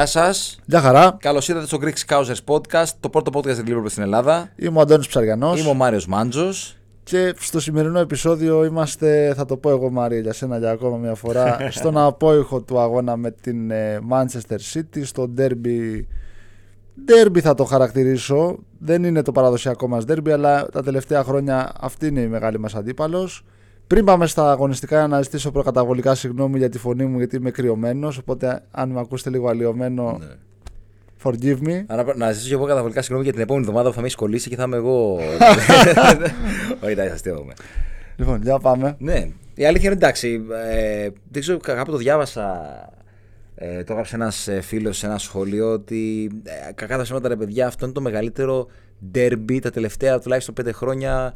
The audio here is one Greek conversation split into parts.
Γεια σας. Γεια χαρά. Καλώς ήρθατε στο Greek Scousers Podcast, το πρώτο podcast για την Liverpool στην Ελλάδα. Είμαι ο Αντώνης Ψαριανός. Είμαι ο Μάριος Μάντζος. Και στο σημερινό επεισόδιο είμαστε, θα το πω εγώ Μαρία για σένα για ακόμα μια φορά, στον απόϊχο του αγώνα με την ε, Manchester City, στο derby. Derby θα το χαρακτηρίσω. Δεν είναι το παραδοσιακό μας derby, αλλά τα τελευταία χρόνια αυτή είναι η μεγάλη μας αντίπαλος. Πριν πάμε στα αγωνιστικά, να ζητήσω προκαταβολικά συγγνώμη για τη φωνή μου, γιατί είμαι κρυωμένος. Οπότε, αν με ακούσετε λίγο αλλοιωμένο, ναι. forgive me. Να, να ζητήσω και εγώ καταβολικά συγγνώμη για την επόμενη εβδομάδα που θα με έχεις κολλήσει και θα είμαι εγώ. Όχι, εντάξει, αστείωμαι. Λοιπόν, για πάμε. Ναι, η αλήθεια είναι εντάξει. Ε, δεν ξέρω, κάπου το διάβασα. Ε, το έγραψε ένας ε, φίλος σε ένα σχολείο ότι ε, κακά τα ψέματα ρε παιδιά, αυτό είναι το μεγαλύτερο derby τα τελευταία τουλάχιστον πέντε χρόνια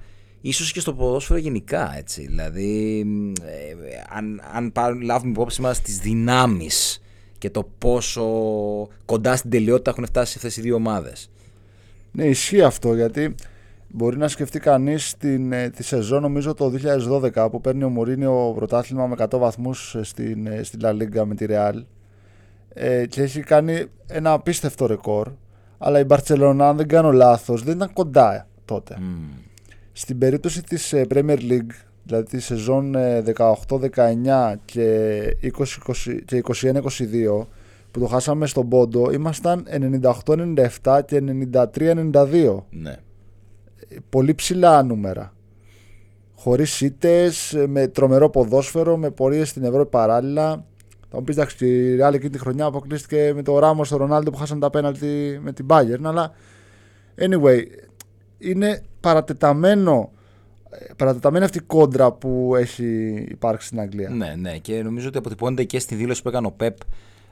ίσως και στο ποδόσφαιρο γενικά, έτσι. Δηλαδή, ε, αν, αν πάρουν, λάβουμε υπόψη μας τις δυνάμεις και το πόσο κοντά στην τελειότητα έχουν φτάσει αυτές οι δύο ομάδες. Ναι, ισχύει αυτό, γιατί μπορεί να σκεφτεί κανείς την, ε, τη σεζόν, νομίζω το 2012, που παίρνει ο Μωρίνιο πρωτάθλημα με 100 βαθμούς στην, ε, στην La Liga με τη Real ε, και έχει κάνει ένα απίστευτο ρεκόρ, αλλά η Μπαρτσελώνα, αν δεν κάνω λάθος, δεν ήταν κοντά τότε. Mm. Στην περίπτωση της ε, Premier League, δηλαδή τη σεζόν 18-19 ε, και 21-22 που το χάσαμε στον Πόντο, ήμασταν 98-97 και 93-92. Ναι. Πολύ ψηλά νούμερα. Χωρίς ήττες, με τρομερό ποδόσφαιρο, με πορείες στην Ευρώπη παράλληλα. Θα μου πεις εντάξει, η Real εκείνη τη χρονιά αποκλείστηκε με το Ράμο στο Ρονάλντο που χάσαν τα πέναλτι με την Bayern. Αλλά anyway, είναι παρατεταμένο παρατεταμένη αυτή η κόντρα που έχει υπάρξει στην Αγγλία. Ναι, ναι, και νομίζω ότι αποτυπώνεται και στη δήλωση που έκανε ο Πεπ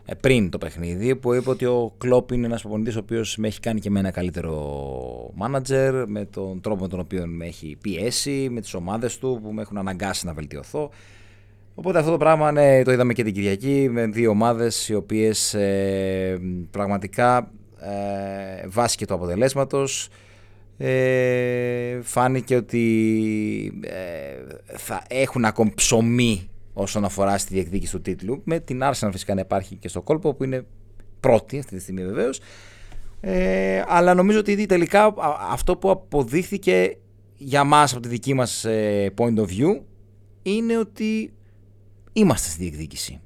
ε, πριν το παιχνίδι, που είπε ότι ο Κλόπ είναι ένας προπονητής ο οποίος με έχει κάνει και με ένα καλύτερο μάνατζερ, με τον τρόπο με τον οποίο με έχει πιέσει, με τις ομάδες του που με έχουν αναγκάσει να βελτιωθώ. Οπότε αυτό το πράγμα ναι, το είδαμε και την Κυριακή με δύο ομάδες οι οποίες ε, πραγματικά ε, βάσει και του αποτελέσματος ε, φάνηκε ότι ε, θα έχουν ακόμη ψωμί όσον αφορά στη διεκδίκηση του τίτλου. Με την Arsenal φυσικά να υπάρχει και στο κόλπο που είναι πρώτη αυτή τη στιγμή βεβαίως. Ε, αλλά νομίζω ότι τελικά αυτό που αποδείχθηκε για μας από τη δική μας ε, point of view είναι ότι είμαστε στη διεκδίκηση.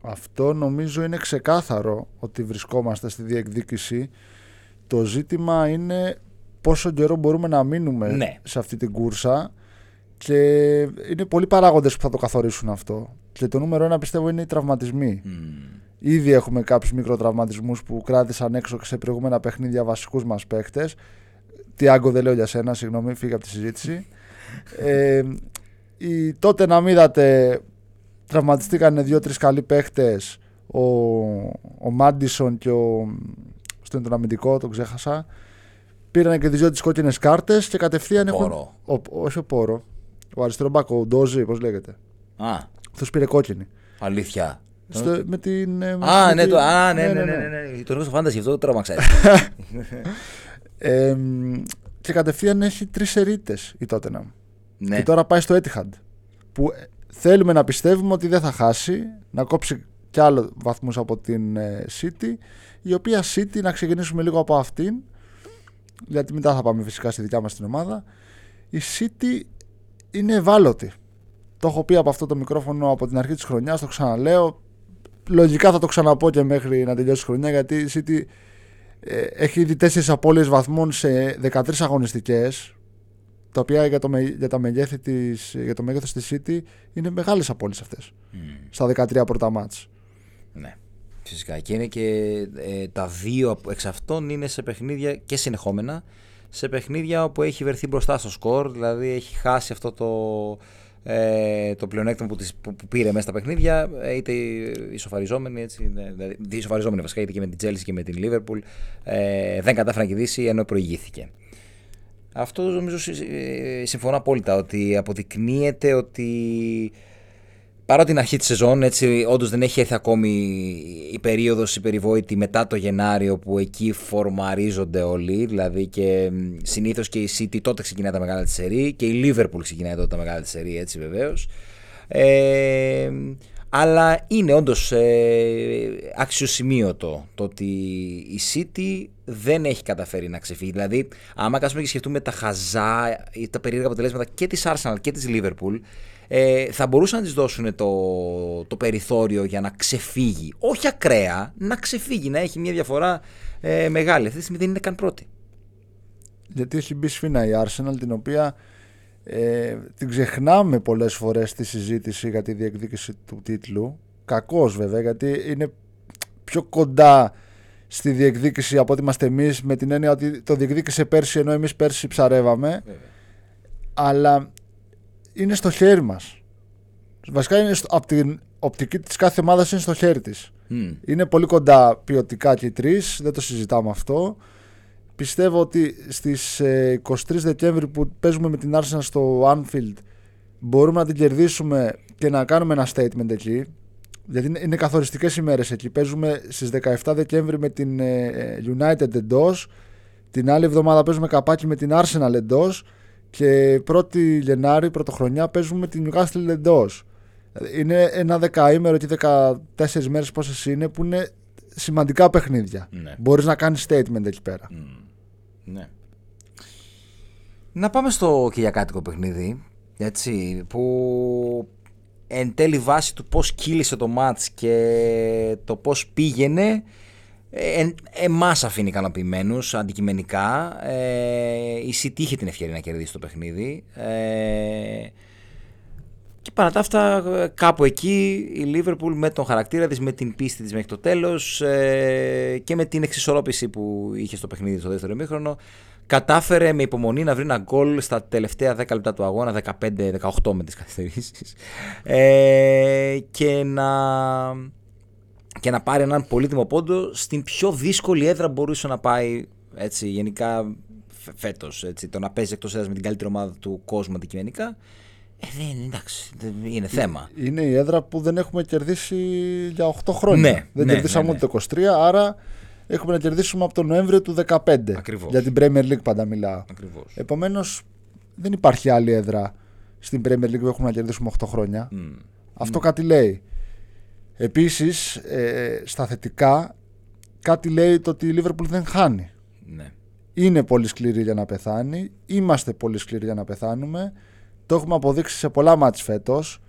Αυτό νομίζω είναι ξεκάθαρο ότι βρισκόμαστε στη διεκδίκηση. Το ζήτημα είναι πόσο καιρό μπορούμε να μείνουμε ναι. σε αυτή την κούρσα και είναι πολλοί παράγοντες που θα το καθορίσουν αυτό. Και το νούμερο ένα πιστεύω είναι οι τραυματισμοί. Mm. Ήδη έχουμε κάποιους μικροτραυματισμούς που κράτησαν έξω και σε προηγούμενα παιχνίδια βασικούς μας παίχτες. Τι άγκο δεν λέω για σένα, συγγνώμη, φύγα από τη συζήτηση. ε, η, τότε να μην είδατε, τραυματιστήκαν δύο-τρεις καλοί παίχτες, ο, ο Μάντισον και ο, στο αμυντικό, τον ξέχασα. Πήραν και τι δύο τι κόκκινες κάρτες και κατευθείαν έχουν. Ο, όχι ο Πόρο. Ο αριστερό μπακ, ο Ντόζι, πώς λέγεται. Α. Αυτός πήρε κόκκινη. Αλήθεια. Στο, με την. Ε, α, ναι, το, α, ναι, ναι, ναι, ναι, ναι. Το στο φάνταση, αυτό το τρόμαξα. ε, και κατευθείαν έχει τρεις ερείτε η Tottenham. Ναι. Και τώρα πάει στο Etihad. Που θέλουμε να πιστεύουμε ότι δεν θα χάσει, να κόψει κι άλλο βαθμούς από την City. Η οποία City, να ξεκινήσουμε λίγο από αυτήν, γιατί μετά θα πάμε φυσικά στη δικιά μας την ομάδα, η City είναι ευάλωτη. Το έχω πει από αυτό το μικρόφωνο από την αρχή της χρονιάς, το ξαναλέω. Λογικά θα το ξαναπώ και μέχρι να τελειώσει η χρονιά, γιατί η City ε, έχει ήδη τέσσερις απώλειες βαθμών σε 13 αγωνιστικές, τα οποία για το, για τα μεγέθη της, για το μέγεθος της City είναι μεγάλες απώλειες αυτές, mm. στα 13 πρώτα μάτς. Ναι. Φυσικά και είναι και ε, τα δύο εξ αυτών είναι σε παιχνίδια και συνεχόμενα σε παιχνίδια όπου έχει βρεθεί μπροστά στο σκορ, δηλαδή έχει χάσει αυτό το, ε, το πλεονέκτημα που, που, πήρε μέσα στα παιχνίδια, ε, είτε ισοφαριζόμενοι, έτσι, ναι, δηλαδή ισοφαριζόμενοι βασικά, είτε και με την Chelsea και με την Liverpool, ε, δεν κατάφερε να κερδίσει ενώ προηγήθηκε. Αυτό νομίζω ε, συμφωνώ απόλυτα ότι αποδεικνύεται ότι παρότι την αρχή της σεζόν, έτσι, όντως δεν έχει έρθει ακόμη η περίοδος η περιβόητη μετά το Γενάριο που εκεί φορμαρίζονται όλοι. Δηλαδή και συνήθως και η City τότε ξεκινάει τα μεγάλα της σερή και η Liverpool ξεκινάει τότε τα μεγάλα της σερή, έτσι βεβαίως. Ε, Αλλά είναι όντως ε, αξιοσημείωτο το ότι η City δεν έχει καταφέρει να ξεφύγει. Δηλαδή, άμα κάτσουμε και σκεφτούμε τα χαζά ή τα περίεργα αποτελέσματα και της Arsenal και της Liverpool, ε, θα μπορούσαν να της δώσουν το, το περιθώριο για να ξεφύγει. Όχι ακραία, να ξεφύγει, να έχει μια διαφορά ε, μεγάλη. Αυτή τη στιγμή δεν είναι καν πρώτη. Γιατί έχει μπει σφίνα η Arsenal, την οποία ε, την ξεχνάμε πολλές φορές στη συζήτηση για τη διεκδίκηση του τίτλου. Κακός βέβαια, γιατί είναι πιο κοντά στη διεκδίκηση από ότι είμαστε εμείς με την έννοια ότι το διεκδίκησε πέρσι ενώ εμείς πέρσι ψαρεύαμε. Αλλά είναι στο χέρι μας. Βασικά είναι στο, από την οπτική της κάθε ομάδας είναι στο χέρι της. Είναι πολύ κοντά ποιοτικά και οι τρεις, δεν το συζητάμε αυτό. Πιστεύω ότι στις 23 ε, Δεκέμβρη που παίζουμε με την Arsenal στο Anfield μπορούμε να την κερδίσουμε και να κάνουμε ένα statement εκεί. Γιατί είναι καθοριστικές ημέρες εκεί. Παίζουμε στις 17 Δεκέμβρη με την ε, United εντός. Την άλλη εβδομάδα παίζουμε καπάκι με την Arsenal εντός. Και 1η Γενάρη, πρωτοχρονιά, παίζουμε με την Newcastle εντός. Είναι ένα δεκαήμερο και 14 μέρες πόσες είναι που είναι σημαντικά παιχνίδια. Ναι. Μπορείς να κάνεις statement εκεί πέρα. Ναι. Να πάμε στο κυριακάτικο παιχνίδι, έτσι, που εν τέλει βάση του πώς κύλησε το μάτς και το πώς πήγαινε, ε, εμάς αφήνει ικανοποιημένους αντικειμενικά. Ε, η City είχε την ευκαιρία να κερδίσει το παιχνίδι. Ε, και παρά τα αυτά, κάπου εκεί η Λίβερπουλ με τον χαρακτήρα της, με την πίστη της μέχρι το τέλος ε, και με την εξισορρόπηση που είχε στο παιχνίδι στο δεύτερο ημίχρονο, κατάφερε με υπομονή να βρει ένα γκολ στα τελευταία 10 λεπτά του αγώνα, 15-18 με τις καθυστερήσεις, ε, και, να, και να πάρει έναν πολύτιμο πόντο στην πιο δύσκολη έδρα που μπορούσε να πάει έτσι, γενικά φέτος. Έτσι, το να παίζει εκτός έδρας με την καλύτερη ομάδα του κόσμου αντικειμενικά ε, δεν, εντάξει, δεν είναι θέμα. Είναι η έδρα που δεν έχουμε κερδίσει για 8 χρόνια. Ναι, δεν ναι, κερδίσαμε ναι, ούτε το 23, άρα έχουμε να κερδίσουμε από τον Νοέμβριο του 2015. Ακριβώς. Για την Premier League πάντα μιλάω. Ακριβώς. Επομένως, δεν υπάρχει άλλη έδρα στην Premier League που έχουμε να κερδίσουμε 8 χρόνια. Αυτό κάτι λέει. Επίσης, ε, στα θετικά, κάτι λέει το ότι η Liverpool δεν χάνει. Ναι. Είναι πολύ σκληρή για να πεθάνει. Είμαστε πολύ σκληροί για να πεθάνουμε. Το έχουμε αποδείξει σε πολλά μάτς φέτος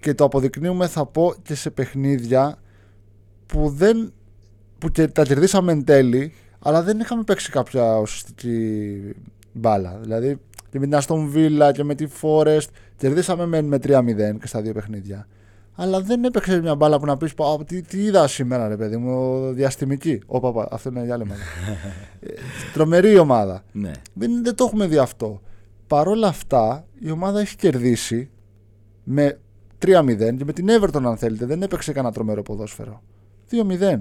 και το αποδεικνύουμε θα πω και σε παιχνίδια που, δεν, που και τα κερδίσαμε εν τέλει αλλά δεν είχαμε παίξει κάποια ουσιαστική μπάλα. Δηλαδή και με την Aston Villa και με τη Forest κερδίσαμε με, με 3-0 και στα δύο παιχνίδια. Αλλά δεν έπαιξε μια μπάλα που να πεις τι, τι είδα σήμερα, ρε παιδί μου, διαστημική. Ωπα, αυτό είναι για άλλη ομάδα. Ε, τρομερή ομάδα. Ναι. Δεν, δεν το έχουμε δει αυτό. Παρ' όλα αυτά, η ομάδα έχει κερδίσει με 3-0 και με την Everton, αν θέλετε, δεν έπαιξε κανένα τρομερό ποδόσφαιρο. 2-0.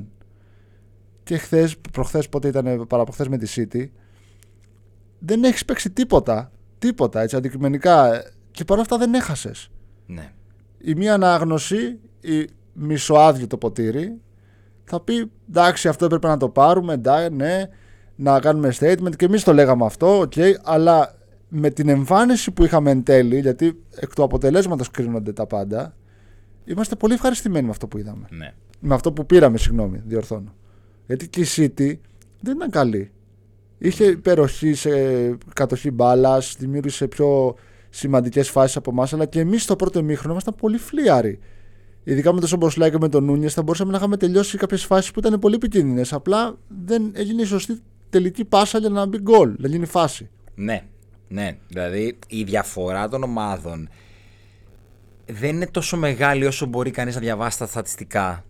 Και χθες, προχθές, πότε ήταν παραποχθές με τη City, δεν έχεις παίξει τίποτα. Τίποτα έτσι αντικειμενικά. Και παρόλα αυτά δεν έχασες. Ναι. Η μία ανάγνωση, η μισοάδιο το ποτήρι, θα πει εντάξει, αυτό έπρεπε να το πάρουμε, εντάξει, ναι, να κάνουμε statement. Και εμείς το λέγαμε αυτό, okay, αλλά με την εμφάνιση που είχαμε εν τέλει, γιατί εκ του αποτελέσματος κρίνονται τα πάντα, είμαστε πολύ ευχαριστημένοι με αυτό που είδαμε. Ναι. Με αυτό που πήραμε, συγγνώμη, διορθώνω. Γιατί και η City δεν ήταν καλή. Είχε υπεροχή σε κατοχή μπάλας, δημιούργησε πιο σημαντικές φάσεις από εμάς, αλλά και εμείς στο πρώτο μήχρονο ήμασταν πολύ φλίαροι. Ειδικά με το Σομποσλάι και με τον Νούνιες, θα μπορούσαμε να είχαμε τελειώσει κάποιες φάσεις που ήταν πολύ επικίνδυνες. Απλά δεν έγινε η σωστή τελική πάσα για να μπει γκολ, να γίνει φάση. Ναι, ναι, δηλαδή η διαφορά των ομάδων δεν είναι τόσο μεγάλη όσο μπορεί κανείς να διαβάσει τα στατιστικά.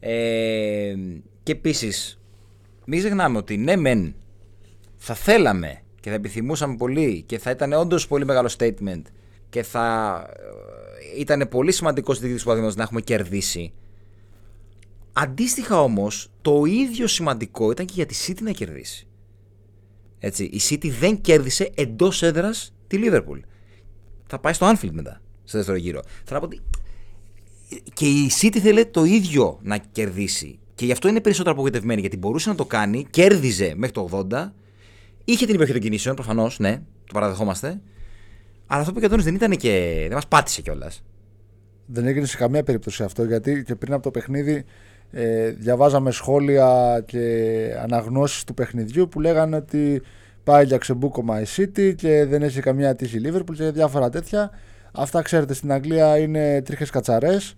Ε, και επίσης, μην ξεχνάμε ότι ναι μεν θα θέλαμε και θα επιθυμούσαμε πολύ και θα ήταν όντως πολύ μεγάλο statement και θα ε, ήταν πολύ σημαντικός στη δίκη του να έχουμε κερδίσει. Αντίστοιχα όμως, το ίδιο σημαντικό ήταν και για τη City να κερδίσει. Έτσι, η City δεν κέρδισε εντός έδρας τη Liverpool. Θα πάει στο Anfield μετά, στο δεύτερο γύρο. Θα πω ότι και η City θέλει το ίδιο να κερδίσει. Και γι' αυτό είναι περισσότερο απογοητευμένη, γιατί μπορούσε να το κάνει, κέρδιζε μέχρι το 80, είχε την υπεροχή των κινήσεων, προφανώς, ναι, το παραδεχόμαστε. Αλλά αυτό που είπε δεν ήταν και. δεν μας πάτησε κιόλας. δεν έγινε σε καμία περίπτωση αυτό γιατί και πριν από το παιχνίδι ε, διαβάζαμε σχόλια και αναγνώσεις του παιχνιδιού που λέγανε ότι πάει για ξεμπούκομα η City και δεν έχει καμία τύχη Liverpool και διάφορα τέτοια. Αυτά ξέρετε στην Αγγλία είναι τρίχες κατσαρές,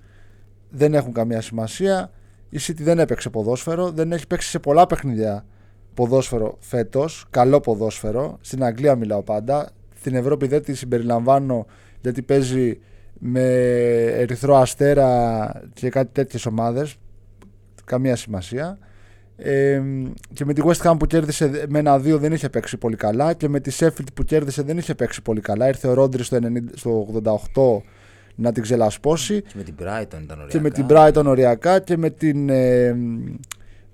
δεν έχουν καμία σημασία. Η City δεν έπαιξε ποδόσφαιρο, δεν έχει παίξει σε πολλά παιχνίδια ποδόσφαιρο φέτος, καλό ποδόσφαιρο. Στην Αγγλία μιλάω πάντα. Στην Ευρώπη δεν τη συμπεριλαμβάνω γιατί παίζει με Ερυθρό Αστέρα και κάτι τέτοιες ομάδες. Καμία σημασία. Ε, και με τη West Ham που κέρδισε με ένα δύο δεν είχε παίξει πολύ καλά και με τη Sheffield που κέρδισε δεν είχε παίξει πολύ καλά. Ήρθε ο Ρόντρι στο, 90, στο 88 να την ξελασπώσει. Και με την Brighton ήταν οριακά και με την Brighton οριακά και με την ε,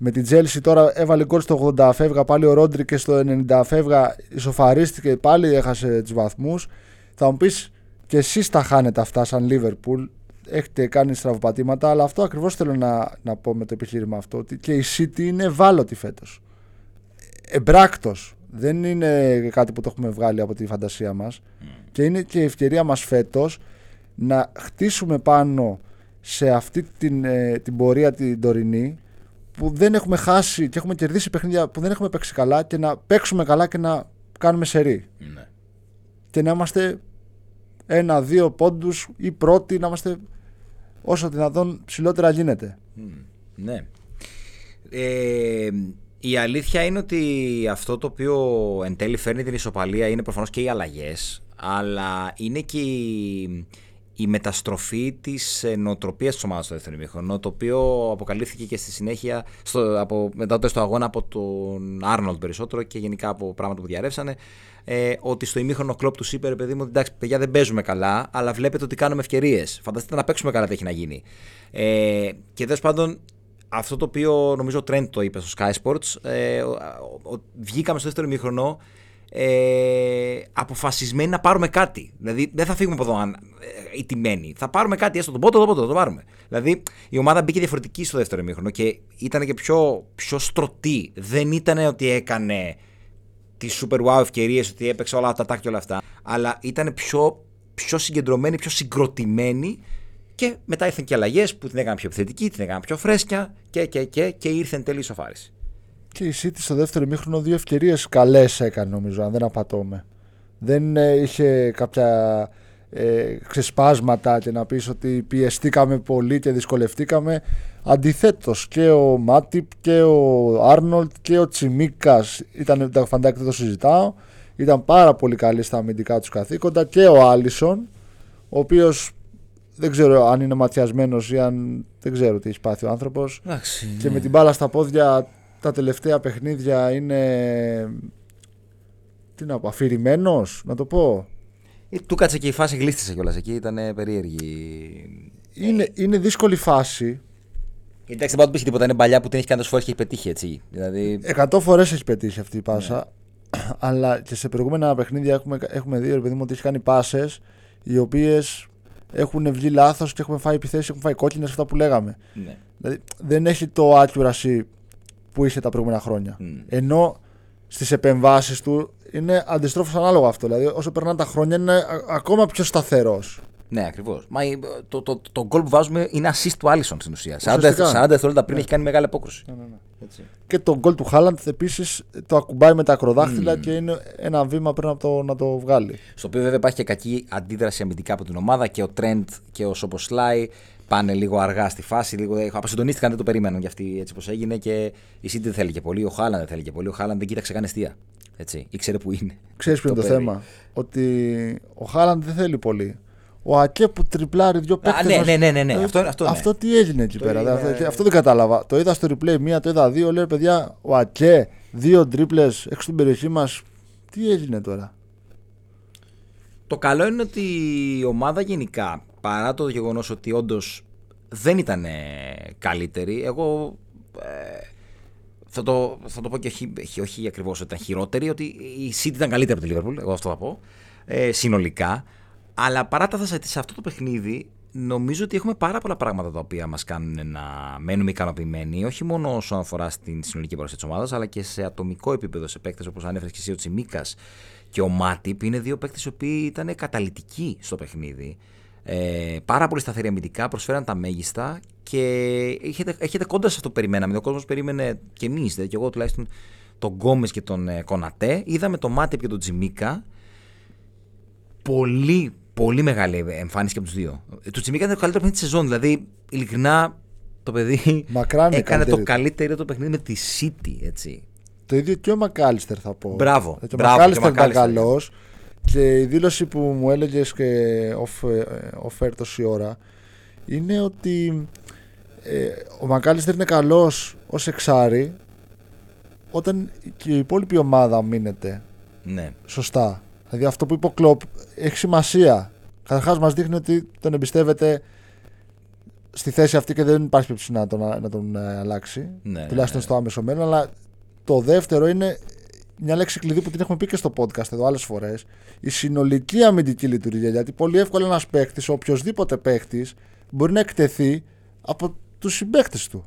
με την Chelsea τώρα έβαλε γκολ στο 80 φεύγα πάλι ο Ρόντρι και στο 90 φεύγα ισοφαρίστηκε πάλι έχασε τους βαθμούς θα μου πεις και εσείς τα χάνετε αυτά σαν Liverpool έχετε κάνει στραβοπατήματα, αλλά αυτό ακριβώς θέλω να, να πω με το επιχείρημα αυτό. Ότι και η City είναι ευάλωτη φέτος. Εμπράκτος. Δεν είναι κάτι που το έχουμε βγάλει από τη φαντασία μας. Mm. Και είναι και η ευκαιρία μας φέτος να χτίσουμε πάνω σε αυτή την, ε, την πορεία την τωρινή που δεν έχουμε χάσει και έχουμε κερδίσει παιχνίδια που δεν έχουμε παίξει καλά και να παίξουμε καλά και να κάνουμε σερή. Ναι. Και να είμαστε ένα-δύο πόντους ή πρώτοι να είμαστε όσο δυνατόν ψηλότερα γίνεται. ναι. Ε, η αλήθεια είναι ότι αυτό το οποίο εν τέλει φέρνει την ισοπαλία είναι προφανώς και οι αλλαγές, αλλά είναι και η, η μεταστροφή της νοοτροπίας της ομάδας στο δεύτερο ημίχρονο, το οποίο αποκαλύφθηκε και στη συνέχεια στο, από, μετά το αγώνα από τον Άρνολτ περισσότερο και γενικά από πράγματα που διαρρεύσανε, ε, ότι στο ημίχρονο κλοπ του είπε, παιδί μου, εντάξει, παιδιά δεν παίζουμε καλά, αλλά βλέπετε ότι κάνουμε ευκαιρίες. Φανταστείτε να παίξουμε καλά τι έχει να γίνει. Ε, και τέλος πάντων, αυτό το οποίο νομίζω ο Trent το είπε στο Sky Sports, ε, βγήκαμε στο δεύτερο ημίχρονο ε, αποφασισμένοι να πάρουμε κάτι. Δηλαδή δεν θα φύγουμε από εδώ αν, ε, ηττημένοι. Θα πάρουμε κάτι, έστω τον πότο, τον πότο, το πάρουμε. Δηλαδή η ομάδα μπήκε διαφορετική στο δεύτερο ημίχρονο και ήταν και πιο, πιο στρωτή. Δεν ήταν ότι έκανε τι super wow ευκαιρίες, ότι έπαιξε όλα τα τάκια όλα αυτά. Αλλά ήταν πιο, πιο συγκεντρωμένη, πιο συγκροτημένη και μετά ήρθαν και αλλαγές που την έκαναν πιο επιθετική, την έκαναν πιο φρέσκια και, και, και, και ήρθε εν τέλει σοφάριση. Και η City στο δεύτερο μήχρονο δύο ευκαιρίες καλές έκανε νομίζω, αν δεν απατώμε. Δεν ε, είχε κάποια ε, ξεσπάσματα και να πεις ότι πιεστήκαμε πολύ και δυσκολευτήκαμε. Αντιθέτως και ο Μάτιπ και ο Άρνολτ και ο Τσιμίκας ήταν τα φαντάκι δεν το συζητάω ήταν πάρα πολύ καλή στα αμυντικά τους καθήκοντα και ο Άλισον ο οποίος δεν ξέρω αν είναι ματιασμένος ή αν δεν ξέρω τι έχει πάθει ο άνθρωπος και με την μπάλα στα πόδια τα τελευταία παιχνίδια είναι τι να πω αφηρημένος να το πω ε, του κάτσε και η φάση γλίστησε κιόλας εκεί, ήταν περίεργη. Είναι, είναι δύσκολη φάση. Εντάξει, δεν πάω να πεις τίποτα. Είναι παλιά που την έχεις κάνει τόσες φορές και έχει πετύχει έτσι. Δηλαδή... Εκατό φορές έχει πετύχει αυτή η πάσα. Ναι. Αλλά και σε προηγούμενα παιχνίδια έχουμε, έχουμε δει ρε παιδί μου ότι έχεις κάνει πάσες οι οποίες έχουν βγει λάθος και έχουμε φάει επιθέσεις, έχουν φάει κόκκινες αυτά που λέγαμε. Ναι. Δηλαδή δεν έχει το accuracy που είχε τα προηγούμενα χρόνια. Mm. Ενώ στις επεμβάσεις του είναι αντιστρόφως ανάλογο αυτό. Δηλαδή, όσο περνάνε τα χρόνια, είναι ακόμα πιο σταθερός. Ναι, ακριβώς. Μα το, το, το, γκολ που βάζουμε είναι assist του Άλισον στην ουσία. 40, 40 δευτερόλεπτα πριν ναι. έχει κάνει μεγάλη απόκρουση. Ναι, ναι, ναι. Έτσι. Και το γκολ του Χάλαντ επίσης το ακουμπάει με τα ακροδάχτυλα mm. και είναι ένα βήμα πριν από το, να το βγάλει. Στο οποίο βέβαια υπάρχει και κακή αντίδραση αμυντικά από την ομάδα και ο Τρέντ και ο Σοποσλάι πάνε λίγο αργά στη φάση. Λίγο, αποσυντονίστηκαν, δεν το περίμεναν για αυτή έτσι όπως έγινε και η City δεν θέλει και πολύ. Ο Χάλαντ δεν θέλει και πολύ. Ο Χάλαντ δεν κοίταξε καν εστία. Έτσι, ήξερε που είναι. Ξέρεις ποιο είναι το, θέμα. Ότι ο Χάλαντ δεν θέλει πολύ. Ο Ακέ που τριπλάρει δύο παίκτες. Ναι, ναι, ναι, ναι, ναι. Αυτό, αυτό, ναι. αυτό τι έγινε εκεί πέρα. Είναι... Αυτό, αυτό δεν κατάλαβα. Το είδα στο replay μία, το είδα δύο. Λέω παιδιά, ο Ακέ, δύο τρίπλες έξω στην περιοχή μας. Τι έγινε τώρα; Το καλό είναι ότι η ομάδα γενικά, παρά το γεγονός ότι όντως δεν ήταν καλύτερη, εγώ ε, θα το, θα το πω και όχι, όχι ακριβώς ότι ήταν χειρότερη, ότι η City ήταν καλύτερη από τη Liverpool, εγώ αυτό θα πω, ε, συνολικά. Αλλά παρά τα σε αυτό το παιχνίδι, νομίζω ότι έχουμε πάρα πολλά πράγματα τα οποία μας κάνουν να μένουμε ικανοποιημένοι, όχι μόνο όσον αφορά στην συνολική παρουσία της ομάδας, αλλά και σε ατομικό επίπεδο σε παίκτες όπως ανέφερες και εσύ ο Τσιμίκας και ο Μάτιπ. Είναι δύο παίκτες οι οποίοι ήταν καταλητικοί στο παιχνίδι. Ε, πάρα πολύ σταθερή αμυντικά, προσφέραν τα μέγιστα και έχετε, έχετε κόντα σε αυτό που περιμέναμε. Ο κόσμος περίμενε και εμείς, δηλαδή και εγώ τουλάχιστον τον Γκόμες και τον ε, Κονατέ. Είδαμε το Μάτεπ και τον Τζιμίκα. Πολύ, πολύ μεγάλη εμφάνιση και από τους δύο. Ε, το Τζιμίκα ήταν το καλύτερο παιχνίδι της σεζόν. Δηλαδή, ειλικρινά, το παιδί Μακράν έκανε το καλύτερο το παιχνίδι με τη City. Έτσι. Το ίδιο και ο Μακάλιστερ θα πω. Μπράβο. Ο μπράβο, Μακάλιστερ και ο ήταν Μακάλιστερ. καλό. Και η δήλωση που μου έλεγες και off air τόση ώρα είναι ότι ε, ο Μακάλιστερ είναι καλός ως εξάρι όταν και η υπόλοιπη ομάδα μείνεται Ναι. σωστά. Δηλαδή αυτό που είπε ο Κλοπ έχει σημασία. Καταρχάς μας δείχνει ότι τον εμπιστεύεται στη θέση αυτή και δεν υπάρχει περίπτωση να τον, να τον ε, αλλάξει. Ναι, τουλάχιστον ναι. στο άμεσο μέλλον. Αλλά το δεύτερο είναι μια λέξη κλειδί που την έχουμε πει και στο podcast εδώ άλλες φορές. Η συνολική αμυντική λειτουργία. Γιατί πολύ εύκολα ένας παίκτης, οποιοδήποτε παίκτης, μπορεί να εκτεθεί από τους συμπαίκτες του.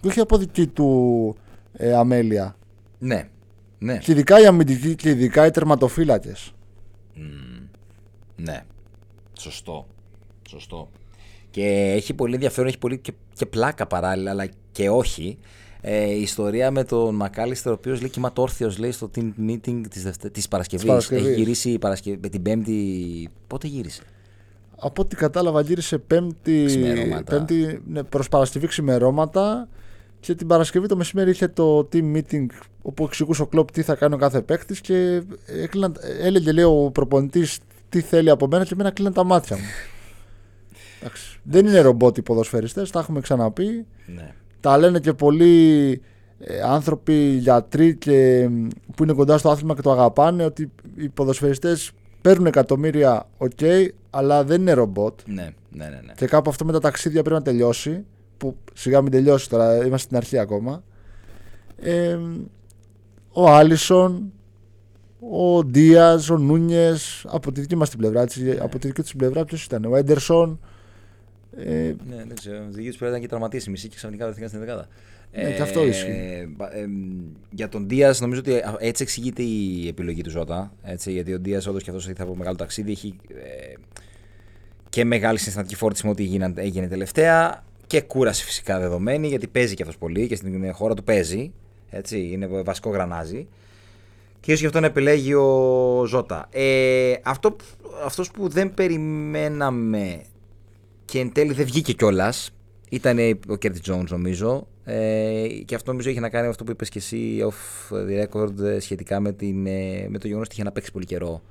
Και όχι από δική του ε, αμέλεια. Ναι. Ναι. Και ειδικά οι αμυντικοί και ειδικά οι τερματοφύλακες. Ναι. Σωστό. Σωστό. Και έχει πολύ ενδιαφέρον, έχει πολύ και, και πλάκα παράλληλα, αλλά και όχι. Ε, η ιστορία με τον Μακάλιστερ, ο οποίος λέει κυματόρθιο λέει στο team meeting της της Παρασκευής. Παρασκευής. Έχει γυρίσει η Παρασκευή, με την Πέμπτη. Πότε γύρισε; Από ό,τι κατάλαβα γύρισε πέμπτη, Ξημερώματα. πέμπτη ναι, προς Παρασκευή ξημερώματα και την Παρασκευή το μεσημέρι είχε το team meeting όπου εξηγούσε ο Κλόπ τι θα κάνει ο κάθε παίκτης και έκλειναν, έλεγε λέει ο προπονητής τι θέλει από μένα και εμένα κλείναν τα μάτια μου. Εντάξει. Δεν είναι ρομπότ οι ποδοσφαιριστές, τα έχουμε ξαναπεί. Ναι. Τα λένε και πολλοί ε, άνθρωποι, γιατροί και, μ, που είναι κοντά στο άθλημα και το αγαπάνε ότι οι ποδοσφαιριστές παίρνουν εκατομμύρια, οκ, αλλά δεν είναι ρομπότ. Ναι, ναι, ναι. ναι. Και κάπου αυτό με τα ταξίδια πρέπει να τελειώσει. Που σιγά μην τελειώσει τώρα, είμαστε στην αρχή ακόμα. Ε, ο Άλισον, ο Ντίας, ο Νούνιες, από τη δική μας την πλευρά. Έτσι, Από τη δική τους πλευρά, ποιος ήταν, ο Έντερσον. Ε, Ναι, δεν ξέρω. Οι δική του ήταν και τραυματίσει μισή και ξαφνικά βρεθήκαν στην δεκάδα. Ναι, και αυτό ισχύει. μπα- ε, για τον Δίας, νομίζω ότι α- έτσι εξηγείται η επιλογή του Ζώτα. Έτσι, γιατί ο Δίας, όντως και αυτός ήρθε από μεγάλο ταξίδι, έχει ε, και μεγάλη συναισθηματική φόρτιση με ό,τι έγιναν- έγινε τελευταία και κούραση φυσικά δεδομένη, γιατί παίζει και αυτός πολύ και στην χώρα του παίζει. Έτσι, είναι βασικό γρανάζι. Και ίσως γι' αυτό να επιλέγει ο Ζότα. Ε, αυτό, που- αυτός που δεν περιμέναμε και εν τέλει δεν βγήκε κιόλας. Ήταν ο Curtis Jones νομίζω. Ε, και αυτό νομίζω είχε να κάνει με αυτό που είπες και εσύ off the record ε, σχετικά με, την, ε, με το γεγονός ότι είχε να παίξει πολύ καιρό.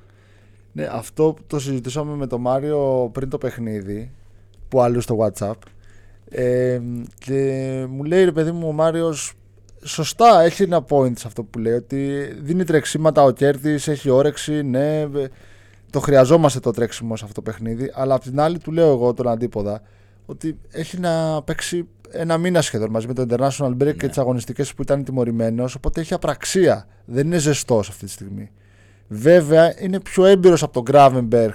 Ναι, αυτό το συζητήσαμε με τον Μάριο πριν το παιχνίδι που άλλο στο WhatsApp. Ε, και μου λέει ρε παιδί μου ο Μάριος σωστά έχει ένα point σε αυτό που λέει ότι δίνει τρεξίματα ο Κέρτης, έχει όρεξη, ναι, ε, το χρειαζόμαστε το τρέξιμο σε αυτό το παιχνίδι αλλά απ' την άλλη του λέω εγώ τον αντίποδα ότι έχει να παίξει ένα μήνα σχεδόν μαζί με το International Break και τις αγωνιστικές που ήταν τιμωρημένος οπότε έχει απραξία, δεν είναι ζεστός αυτή τη στιγμή. Βέβαια είναι πιο έμπειρος από τον Gravenberg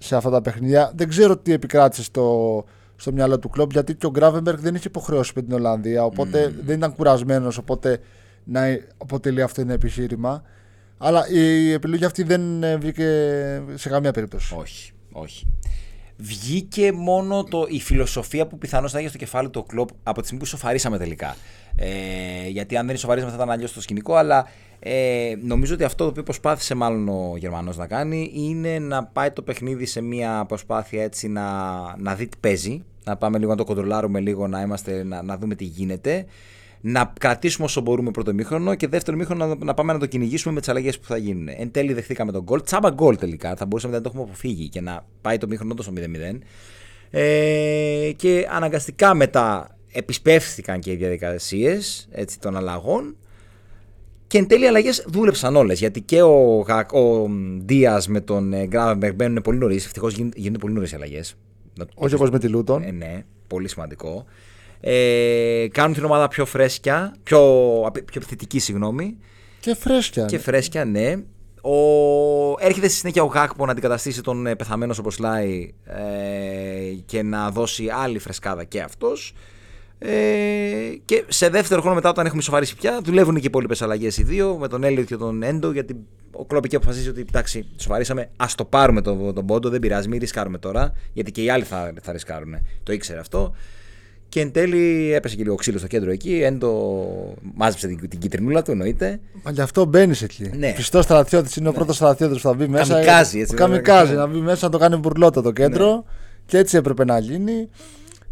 σε αυτά τα παιχνίδια. Δεν ξέρω τι επικράτησε στο, στο μυαλό του κλοπ γιατί και ο Gravenberg δεν είχε υποχρεώσει με την Ολλανδία. Οπότε δεν ήταν κουρασμένος. Οπότε να αποτελεί αυτό ένα επιχείρημα. Αλλά η επιλογή αυτή δεν ε, βγήκε σε καμία περίπτωση. Όχι, όχι. Βγήκε μόνο το, η φιλοσοφία που πιθανώς θα είχε στο κεφάλι του ο κλοπ από τη στιγμή που ισοφαρίσαμε τελικά. Ε, γιατί αν δεν ισοφαρίσαμε θα ήταν αλλιώς το σκηνικό, αλλά ε, νομίζω ότι αυτό το οποίο προσπάθησε μάλλον ο Γερμανός να κάνει είναι να πάει το παιχνίδι σε μια προσπάθεια έτσι να, να δει τι παίζει. Να πάμε λίγο να το κοντρολάρουμε λίγο, να, είμαστε, να, να δούμε τι γίνεται. Να κρατήσουμε όσο μπορούμε πρώτο μήχρονο και δεύτερο μήχρονο να, να πάμε να το κυνηγήσουμε με τις αλλαγές που θα γίνουν. Εν τέλει δεχτήκαμε τον γκολ. Τσάμπα γκολ τελικά. Θα μπορούσαμε να το έχουμε αποφύγει και να πάει το μήχρονο τόσο 0-0. Ε, και αναγκαστικά μετά επισπεύστηκαν και οι διαδικασίες των αλλαγών. Και εν τέλει οι αλλαγές δούλεψαν όλες. Γιατί και ο, Γακ- ο Δίας με τον Γκράβενμπεργκ μπαίνουν πολύ νωρίς. Ευτυχώς γίνονται πολύ νωρίς οι αλλαγές. Όχι όπως με τη Λούτον. Ε, ναι, πολύ σημαντικό. Ε, κάνουν την ομάδα πιο φρέσκια, πιο, πιο επιθετική, συγγνώμη. Και φρέσκια. Και φρέσκια, ναι. Ο... Έρχεται στη συνέχεια ο Γάκπο να αντικαταστήσει τον ε, πεθαμένος Σοποσλάι ε, και να δώσει άλλη φρεσκάδα και αυτός. Ε, και σε δεύτερο χρόνο μετά, όταν έχουμε σοβαρήσει πια, δουλεύουν και οι υπόλοιπες αλλαγές οι δύο με τον Έλιοτ και τον Έντο. Γιατί ο Κλόπ και αποφασίζει ότι εντάξει, σοβαρήσαμε, ας το πάρουμε τον, τον πόντο, δεν πειράζει, μην ρισκάρουμε τώρα. Γιατί και οι άλλοι θα, θα ρισκάρουν. Το ήξερε αυτό. Και εν τέλει έπεσε και λίγο ξύλος στο κέντρο εκεί. Έντο μάζεψε την, την κυτρινούλα του, εννοείται. Μα γι' αυτό μπαίνεις εκεί. Ναι. Πιστό στρατιώτης είναι ο ναι. πρώτος στρατιώτης που θα μπει μέσα. Καμικάζει, έτσι. Καμικάζει, να μπει μέσα να το κάνει μπουρλότο το κέντρο. Ναι. Και έτσι έπρεπε να γίνει.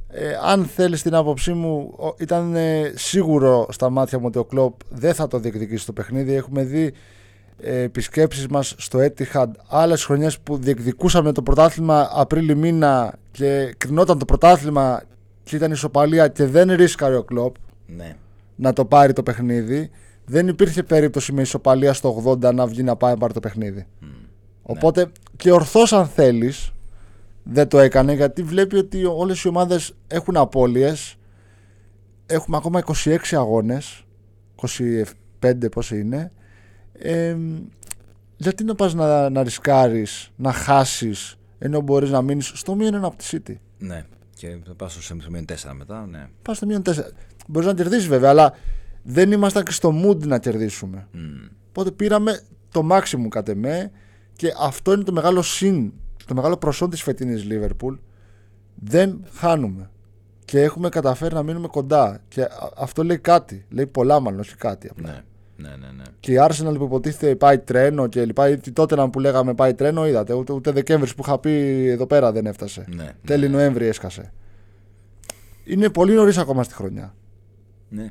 Ε, αν θέλεις την άποψή μου, ήταν ε, σίγουρο στα μάτια μου ότι ο Κλοπ δεν θα το διεκδικήσει το παιχνίδι. Έχουμε δει ε, επισκέψεις μας στο Etihad άλλες χρονιές που διεκδικούσαμε το πρωτάθλημα Απρίλη μήνα και κρινόταν το πρωτάθλημα και ήταν ισοπαλία και δεν ρίσκαρε ο Κλοπ ναι. να το πάρει το παιχνίδι. Δεν υπήρχε περίπτωση με ισοπαλία στο 80 να βγει να πάει να πάρει το παιχνίδι. Οπότε και ορθώς αν θέλεις δεν το έκανε γιατί βλέπει ότι όλες οι ομάδες έχουν απώλειες. Έχουμε ακόμα 26 αγώνες. 25 πόσοι είναι. Ε, γιατί να πας να, να ρισκάρεις να χάσεις ενώ μπορείς να μείνεις. Στο μείον ένα από τη City. Ναι και θα πας στο μείον 4 μετά ναι. πας στο μείον 4 μπορείς να κερδίσεις βέβαια αλλά δεν ήμασταν και στο mood να κερδίσουμε mm. οπότε πήραμε το maximum κατ' εμέ και αυτό είναι το μεγάλο συν το μεγάλο προσόν της φετινής Λίβερπουλ δεν χάνουμε. Και έχουμε καταφέρει να μείνουμε κοντά. Και αυτό λέει κάτι. Λέει πολλά, μάλλον, όχι κάτι απλά. Ναι. Ναι, ναι, ναι. Και η Arsenal που υποτίθεται πάει τρένο και λοιπά, ή τότε να που λέγαμε πάει τρένο, είδατε. Ούτε, ούτε Δεκέμβρη που είχα πει εδώ πέρα δεν έφτασε. Ναι, Τέλη ναι. Νοέμβρη έσκασε. Είναι πολύ νωρίς ακόμα στη χρονιά. Ναι.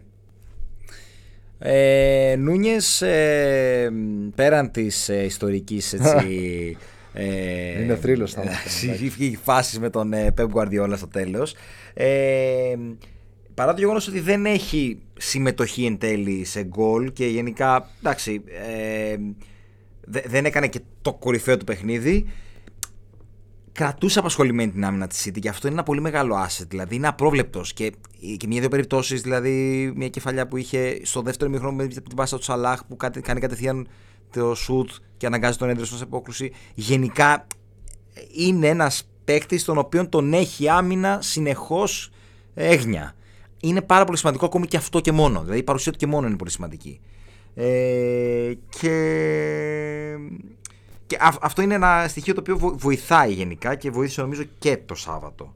Ε, Νούνιες, ε, πέραν της ε, ιστορικής έτσι, Ε, είναι θρύλος θα Έχει φάσεις με τον ε, Pep Guardiola στο τέλος. Ε, παρά το γεγονός ότι δεν έχει συμμετοχή εν τέλει σε γκολ και γενικά εντάξει, ε, δεν έκανε και το κορυφαίο του παιχνίδι. Κρατούσε απασχολημένη την άμυνα της City και αυτό είναι ένα πολύ μεγάλο asset. Δηλαδή είναι απρόβλεπτος. Και, και μία-δύο περιπτώσεις, δηλαδή μια κεφαλιά που είχε στο δεύτερο μήχρονο με την πάσα του Σαλάχ που κάνει κατευθείαν το σουτ και αναγκάζει τον έντρε σε απόκρουση. Γενικά είναι ένας παίκτης τον οποίο τον έχει άμυνα συνεχώς έγνοια. Είναι πάρα πολύ σημαντικό ακόμη και αυτό και μόνο. Δηλαδή η παρουσία του και μόνο είναι πολύ σημαντική. Ε, και και αυτό είναι ένα στοιχείο το οποίο βοηθάει γενικά και βοήθησε νομίζω και το Σάββατο.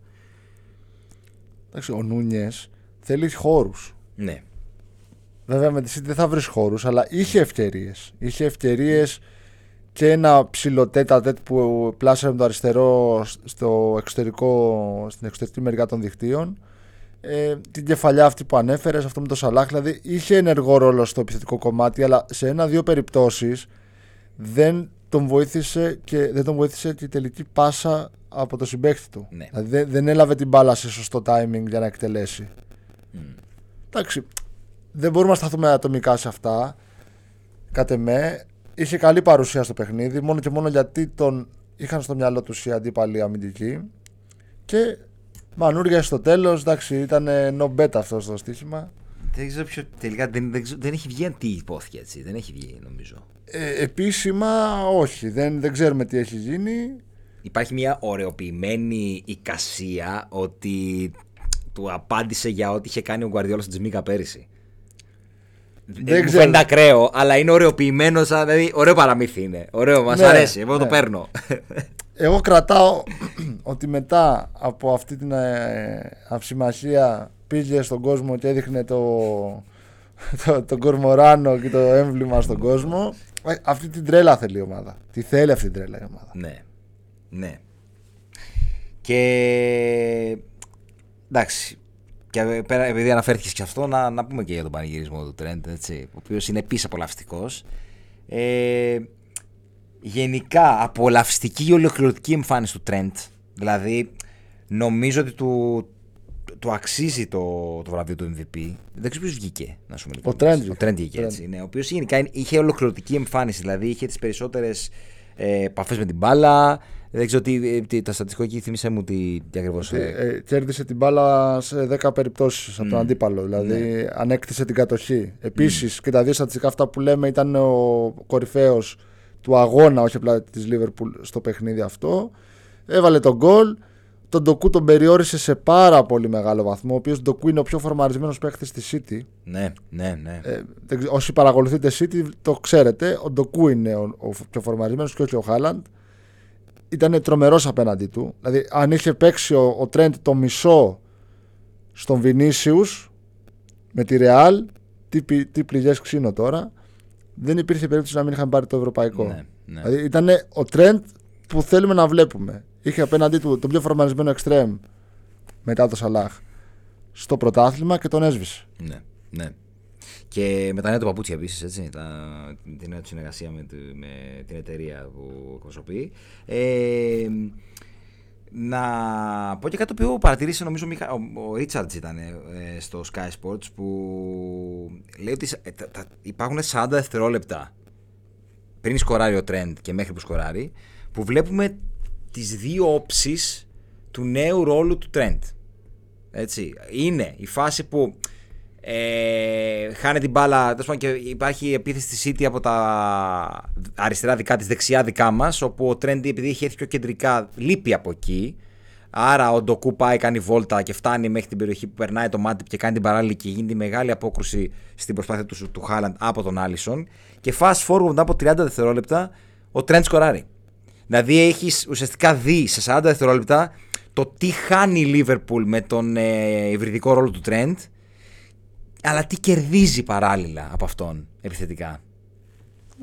Εντάξει, ο Νούνιες θέλει χώρους. Ναι. Βέβαια με τη City δεν θα βρεις χώρους, αλλά είχε ευκαιρίες. Είχε ευκαιρίες και ένα ψηλό τέτα που πλάσαμε το αριστερό στο εξωτερικό, στην εξωτερική μεριά των δικτύων. Ε, την κεφαλιά αυτή που ανέφερες, αυτό με το Σαλάχ, δηλαδή είχε ενεργό ρόλο στο επιθετικό κομμάτι, αλλά σε ένα-δύο περιπτώσεις δεν τον βοήθησε και δεν τον βοήθησε και η τελική πάσα από το συμπέχτη του. Ναι. Δηλαδή δεν, έλαβε την μπάλα σε σωστό timing για να εκτελέσει. Mm. Εντάξει, δεν μπορούμε να σταθούμε ατομικά σε αυτά. Κατ' εμέ, είχε καλή παρουσία στο παιχνίδι, μόνο και μόνο γιατί τον είχαν στο μυαλό τους οι αντίπαλοι αμυντικοί. Και μανούρια στο τέλος, εντάξει, ήταν no bet αυτό το στοίχημα. Δεν ξέρω ποιο. Τελικά δεν, δεν, δεν έχει βγει τι υπόθηκε έτσι. Δεν έχει βγει, νομίζω. Ε, επίσημα, όχι. Δεν, δεν ξέρουμε τι έχει γίνει. Υπάρχει μια ωρεοποιημένη εικασία ότι του απάντησε για ό,τι είχε κάνει ο Γκουαρδιόλα στην Τζιμίκα πέρυσι. Δεν μου φαίνεται ακραίο, αλλά είναι ωραιοποιημένο. Δηλαδή, ωραίο παραμύθι είναι. Ωραίο, μας ναι, αρέσει. Εγώ ναι. το παίρνω. Εγώ κρατάω ότι μετά από αυτή την ε, αυσημασία πήγε στον κόσμο και έδειχνε το, το, τον κορμοράνο και το έμβλημα στον κόσμο. Ε, αυτή την τρέλα θέλει η ομάδα. Τι θέλει αυτή την τρέλα η ομάδα. Ναι. Ναι. Και εντάξει, και πέρα, επειδή αναφέρθηκες και αυτό, να, να πούμε και για τον πανηγυρισμό του Τρέντ, έτσι, ο οποίος είναι επίση απολαυστικός. Ε, γενικά, απολαυστική και ολοκληρωτική εμφάνιση του Τρέντ. Δηλαδή, νομίζω ότι του, του αξίζει το, το βραβείο του MVP. Δεν ξέρω ποιος βγήκε, να σου Ο Τρέντ. Ο Τρέντ βγήκε έτσι. Ναι, ο οποίος γενικά είχε ολοκληρωτική εμφάνιση. Δηλαδή, είχε τις περισσότερες ε, επαφές με την μπάλα, δεν ξέρω τι, τι, τα στατιστικό εκεί θυμίσαι μου τι, τι ακριβώς. Ε, ε, κέρδισε την μπάλα σε 10 περιπτώσεις από τον αντίπαλο. Δηλαδή ναι. ανέκτησε την κατοχή. Επίσης mm. και τα δύο στατιστικά αυτά που λέμε ήταν ο κορυφαίος του αγώνα, όχι απλά της Λίβερπουλ στο παιχνίδι αυτό. Έβαλε τον γκολ. τον Ντοκού τον περιόρισε σε πάρα πολύ μεγάλο βαθμό. Ο οποίος Ντοκού είναι ο πιο φορμαρισμένος παίκτης στη City. Ναι, ναι, ναι. Ε, όσοι παρακολουθείτε City το ξέρετε. Ο Ντοκού είναι ο, ο πιο φορμαρισμένος και όχι ο Χάλαντ. Ήταν τρομερός απέναντί του. Δηλαδή, αν είχε παίξει ο, ο Τρέντ το μισό στον Βινίσιους με τη Ρεάλ, τι, τι πληγές ξύνο τώρα, δεν υπήρχε περίπτωση να μην είχαν πάρει το ευρωπαϊκό. Ναι, ναι. Δηλαδή, ήταν ο Τρέντ που θέλουμε να βλέπουμε. Είχε απέναντί του τον πιο φορμαρισμένο εξτρέμ μετά το Σαλάχ στο πρωτάθλημα και τον έσβησε. Ναι, ναι. Και μετά είναι το παπούτσι επίσης, έτσι. Τα, την νέα του συνεργασία με, με, την εταιρεία που εκπροσωπεί. Ε, να πω και κάτι το οποίο παρατηρήσε νομίζω ο, ο Ρίτσαρτς ήταν ε, στο Sky Sports που λέει ότι ε, υπάρχουν 40 δευτερόλεπτα πριν σκοράρει ο Trend και μέχρι που σκοράρει που βλέπουμε τις δύο όψεις του νέου ρόλου του Trent. Έτσι. Είναι η φάση που ε, χάνει την μπάλα και υπάρχει επίθεση στη City από τα αριστερά δικά της, δεξιά δικά μας όπου ο Trent επειδή έχει έρθει πιο κεντρικά λείπει από εκεί Άρα ο Ντοκού πάει, κάνει βόλτα και φτάνει μέχρι την περιοχή που περνάει το μάτι και κάνει την παράλληλη και γίνεται μεγάλη απόκρουση στην προσπάθεια του, του Χάλαντ από τον Άλισον. Και fast forward μετά από 30 δευτερόλεπτα ο Τρέντ σκοράρει. Δηλαδή έχεις ουσιαστικά δει σε 40 δευτερόλεπτα το τι χάνει η Λίβερπουλ με τον ε, υβριδικό ρόλο του Τρέντ, αλλά τι κερδίζει παράλληλα από αυτόν επιθετικά;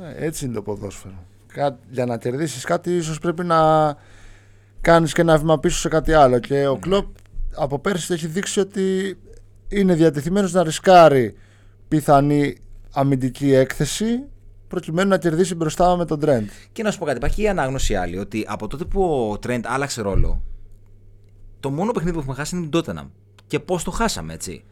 Ε, έτσι είναι το ποδόσφαιρο. για να κερδίσεις κάτι, ίσως πρέπει να κάνεις και ένα βήμα πίσω σε κάτι άλλο. Και ο Κλοπ από πέρσι έχει δείξει ότι είναι διατεθειμένος να ρισκάρει πιθανή αμυντική έκθεση προκειμένου να κερδίσει μπροστά με τον Τρέντ. Και να σου πω κάτι, υπάρχει η ανάγνωση άλλη ότι από τότε που ο Τρέντ άλλαξε ρόλο, το μόνο παιχνίδι που έχουμε χάσει είναι την Τότεναμ. Και πώς το χάσαμε, έτσι.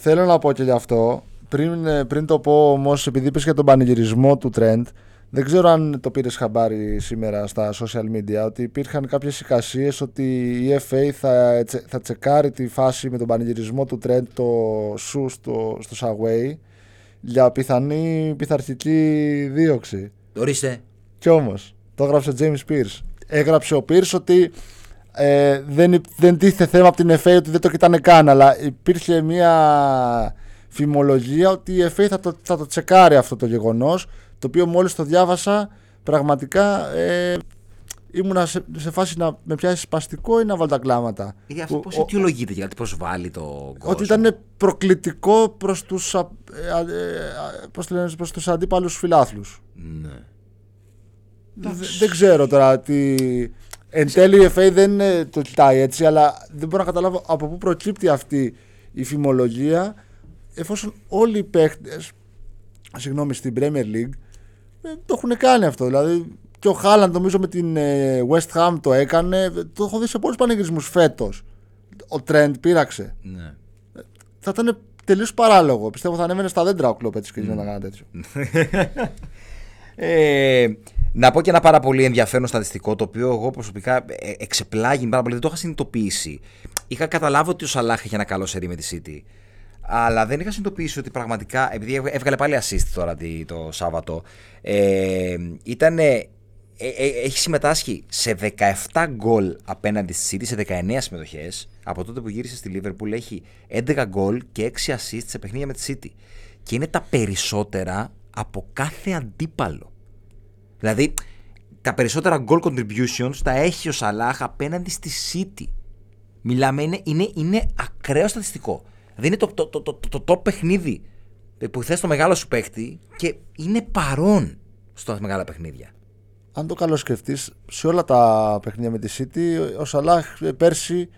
Θέλω να πω και γι' αυτό. Πριν, ε, πριν το πω όμως, επειδή είπες για τον πανηγυρισμό του Τρέντ, δεν ξέρω αν το πήρες χαμπάρι σήμερα στα social media ότι υπήρχαν κάποιες εικασίες ότι η FA θα, θα τσεκάρει τη φάση με τον πανηγυρισμό του Τρέντ το σου στο, στο Subway για πιθανή πειθαρχική δίωξη. Ορίστε. Κι όμως, το έγραψε ο James Pierce. Έγραψε ο Pierce ότι ε, δεν, δεν τίθεται θέμα από την FA ότι δεν το κοιτάνε καν, αλλά υπήρχε μια φημολογία ότι η FA θα το, θα το τσεκάρει αυτό το γεγονός το οποίο μόλις το διάβασα πραγματικά ε, ήμουνα σε, σε, φάση να με πιάσει σπαστικό ή να βάλω τα κλάματα. Γιατί αυτό πώς αιτιολογείται, γιατί προσβάλλει το κόσμο. Ότι ήταν προκλητικό προς τους, ε, ε, ε, προς τους αντίπαλους φιλάθλους. Ναι. Δεν ξέρω τώρα τι... Εν τέλει η FA δεν το κοιτάει έτσι, αλλά δεν μπορώ να καταλάβω από πού προκύπτει αυτή η φημολογία εφόσον όλοι οι παίχτες συγγνώμη, στην Premier League ε, το έχουν κάνει αυτό. Δηλαδή και ο Χάλαντ νομίζω με την ε, West Ham το έκανε. Το έχω δει σε πολλούς πανηγυρισμούς φέτος. Ο Τρέντ πείραξε. Ναι. Ε, θα ήταν τελείως παράλογο. Πιστεύω θα ανέβαινε στα δέντρα ο κλοπ έτσι και mm. να κάνει τέτοιο. ε, να πω και ένα πάρα πολύ ενδιαφέρον στατιστικό το οποίο εγώ προσωπικά εξεπλάγει πάρα πολύ. Δεν το είχα συνειδητοποιήσει. Είχα καταλάβει ότι ο Σαλάχ είχε ένα καλό σερί με τη City. Αλλά δεν είχα συνειδητοποιήσει ότι πραγματικά, επειδή έβγαλε πάλι assist τώρα το Σάββατο, ε, ήταν, ε, ε, έχει συμμετάσχει σε 17 γκολ απέναντι στη City, σε 19 συμμετοχές. Από τότε που γύρισε στη Liverpool έχει 11 γκολ και 6 assist σε παιχνίδια με τη City. Και είναι τα περισσότερα από κάθε αντίπαλο. Δηλαδή, τα περισσότερα goal contributions τα έχει ο Σαλάχ απέναντι στη City. Μιλάμε, είναι, είναι, είναι ακραίο στατιστικό. Δηλαδή είναι το, το, το, το, το, παιχνίδι που θες το μεγάλο σου παίχτη και είναι παρόν στα μεγάλα παιχνίδια. Αν το καλώς σκεφτείς, σε όλα τα παιχνίδια με τη City, ο Σαλάχ πέρσι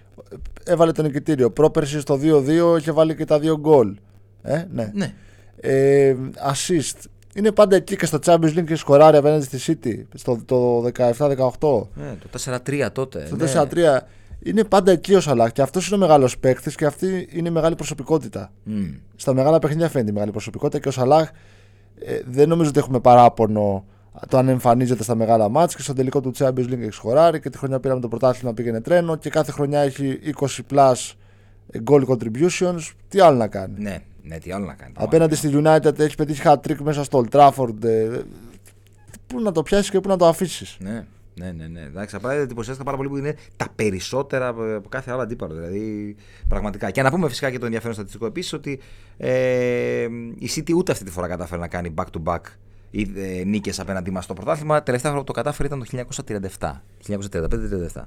έβαλε το νικητήριο. Πρόπερσι στο 2-2 είχε βάλει και τα δύο γκολ. Ε, ναι. ναι. Ε, assist. Είναι πάντα εκεί και στο Champions League και σκοράρει απέναντι στη City. Στο το 17-18. Ναι, το 4-3 τότε. Στο ναι. 4-3 είναι πάντα εκεί ο Σαλάχ και αυτός είναι ο μεγάλος παίκτης και αυτή είναι η μεγάλη προσωπικότητα. Mm. Στα μεγάλα παιχνίδια φαίνεται η μεγάλη προσωπικότητα και ο Σαλάχ ε, δεν νομίζω ότι έχουμε παράπονο το αν εμφανίζεται στα μεγάλα μάτια και στο τελικό του Champions League έχει σχοράρει και τη χρονιά πήραμε το πρωτάθλημα πήγαινε τρένο και κάθε χρονιά έχει 20 plus goal contributions. Τι άλλο να κάνει; Ναι, ναι τι άλλο να κάνει. Απέναντι στη United έχεις πετύχει hat trick μέσα στο Old Trafford. Ε, πού να το πιάσεις και πού να το αφήσεις. Ναι. Ναι, ναι, ναι. Εντάξει, απλά εντυπωσιάστηκα πάρα πολύ που είναι τα περισσότερα από κάθε άλλο αντίπαλο. Δηλαδή, πραγματικά. Και να πούμε φυσικά και το ενδιαφέρον στατιστικό επίσης ότι ε, η City ούτε αυτή τη φορά κατάφερε να κάνει back-to-back ε, νίκες απέναντί μας στο πρωτάθλημα. Τελευταία φορά που το κατάφερε ήταν το 1937. 1935-37.